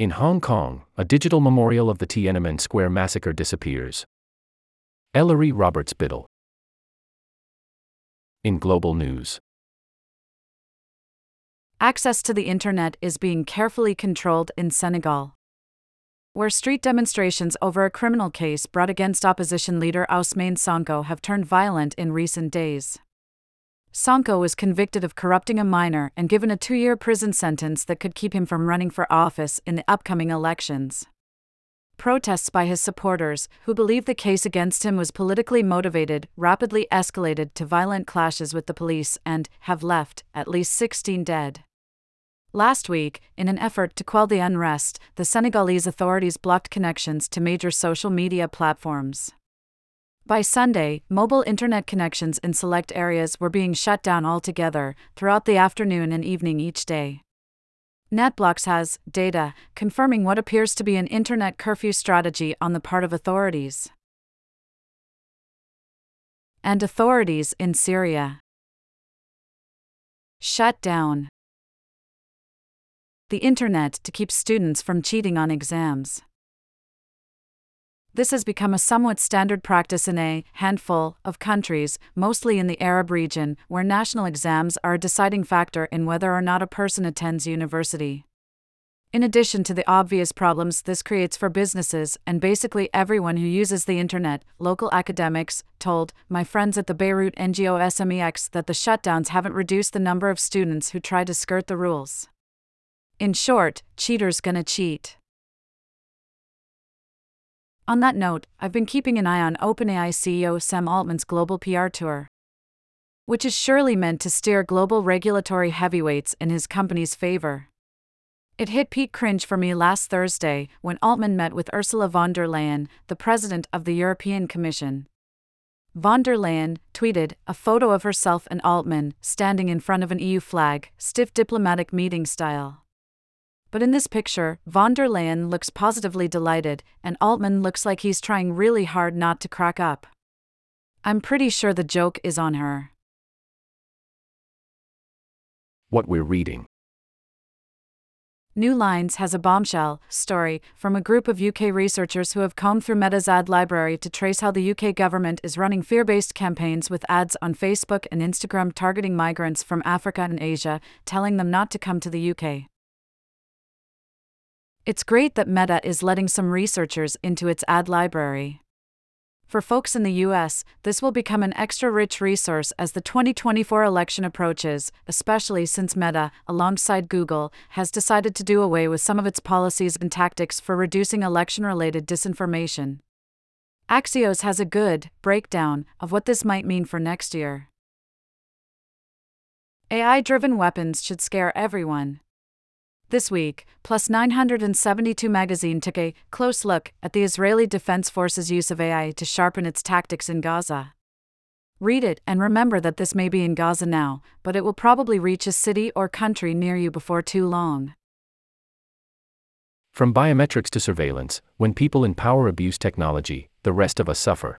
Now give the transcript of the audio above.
In Hong Kong, a digital memorial of the Tiananmen Square massacre disappears. Ellery Roberts Biddle. In global news, Access to the internet is being carefully controlled in Senegal. Where street demonstrations over a criminal case brought against opposition leader Ousmane Sonko have turned violent in recent days. Sonko was convicted of corrupting a minor and given a two year prison sentence that could keep him from running for office in the upcoming elections. Protests by his supporters, who believe the case against him was politically motivated, rapidly escalated to violent clashes with the police and have left at least 16 dead. Last week, in an effort to quell the unrest, the Senegalese authorities blocked connections to major social media platforms. By Sunday, mobile internet connections in select areas were being shut down altogether throughout the afternoon and evening each day. NetBlocks has data confirming what appears to be an internet curfew strategy on the part of authorities. And authorities in Syria. Shut down the internet to keep students from cheating on exams. This has become a somewhat standard practice in a handful of countries, mostly in the Arab region, where national exams are a deciding factor in whether or not a person attends university. In addition to the obvious problems this creates for businesses and basically everyone who uses the internet, local academics told my friends at the Beirut NGO SMEX that the shutdowns haven't reduced the number of students who try to skirt the rules. In short, cheaters gonna cheat. On that note, I've been keeping an eye on OpenAI CEO Sam Altman's global PR tour, which is surely meant to steer global regulatory heavyweights in his company's favor. It hit peak cringe for me last Thursday when Altman met with Ursula von der Leyen, the president of the European Commission. Von der Leyen tweeted a photo of herself and Altman standing in front of an EU flag, stiff diplomatic meeting style. But in this picture, von der Leyen looks positively delighted, and Altman looks like he's trying really hard not to crack up. I'm pretty sure the joke is on her. what we're reading. New Lines has a bombshell story from a group of UK researchers who have combed through Meta's ad library to trace how the UK government is running fear based campaigns with ads on Facebook and Instagram targeting migrants from Africa and Asia, telling them not to come to the UK. It's great that Meta is letting some researchers into its ad library. For folks in the US, this will become an extra rich resource as the 2024 election approaches, especially since Meta, alongside Google, has decided to do away with some of its policies and tactics for reducing election related disinformation. Axios has a good breakdown of what this might mean for next year. AI driven weapons should scare everyone. This week, Plus 972 magazine took a close look at the Israeli Defense Forces' use of AI to sharpen its tactics in Gaza. Read it and remember that this may be in Gaza now, but it will probably reach a city or country near you before too long. From biometrics to surveillance, when people in power abuse technology, the rest of us suffer.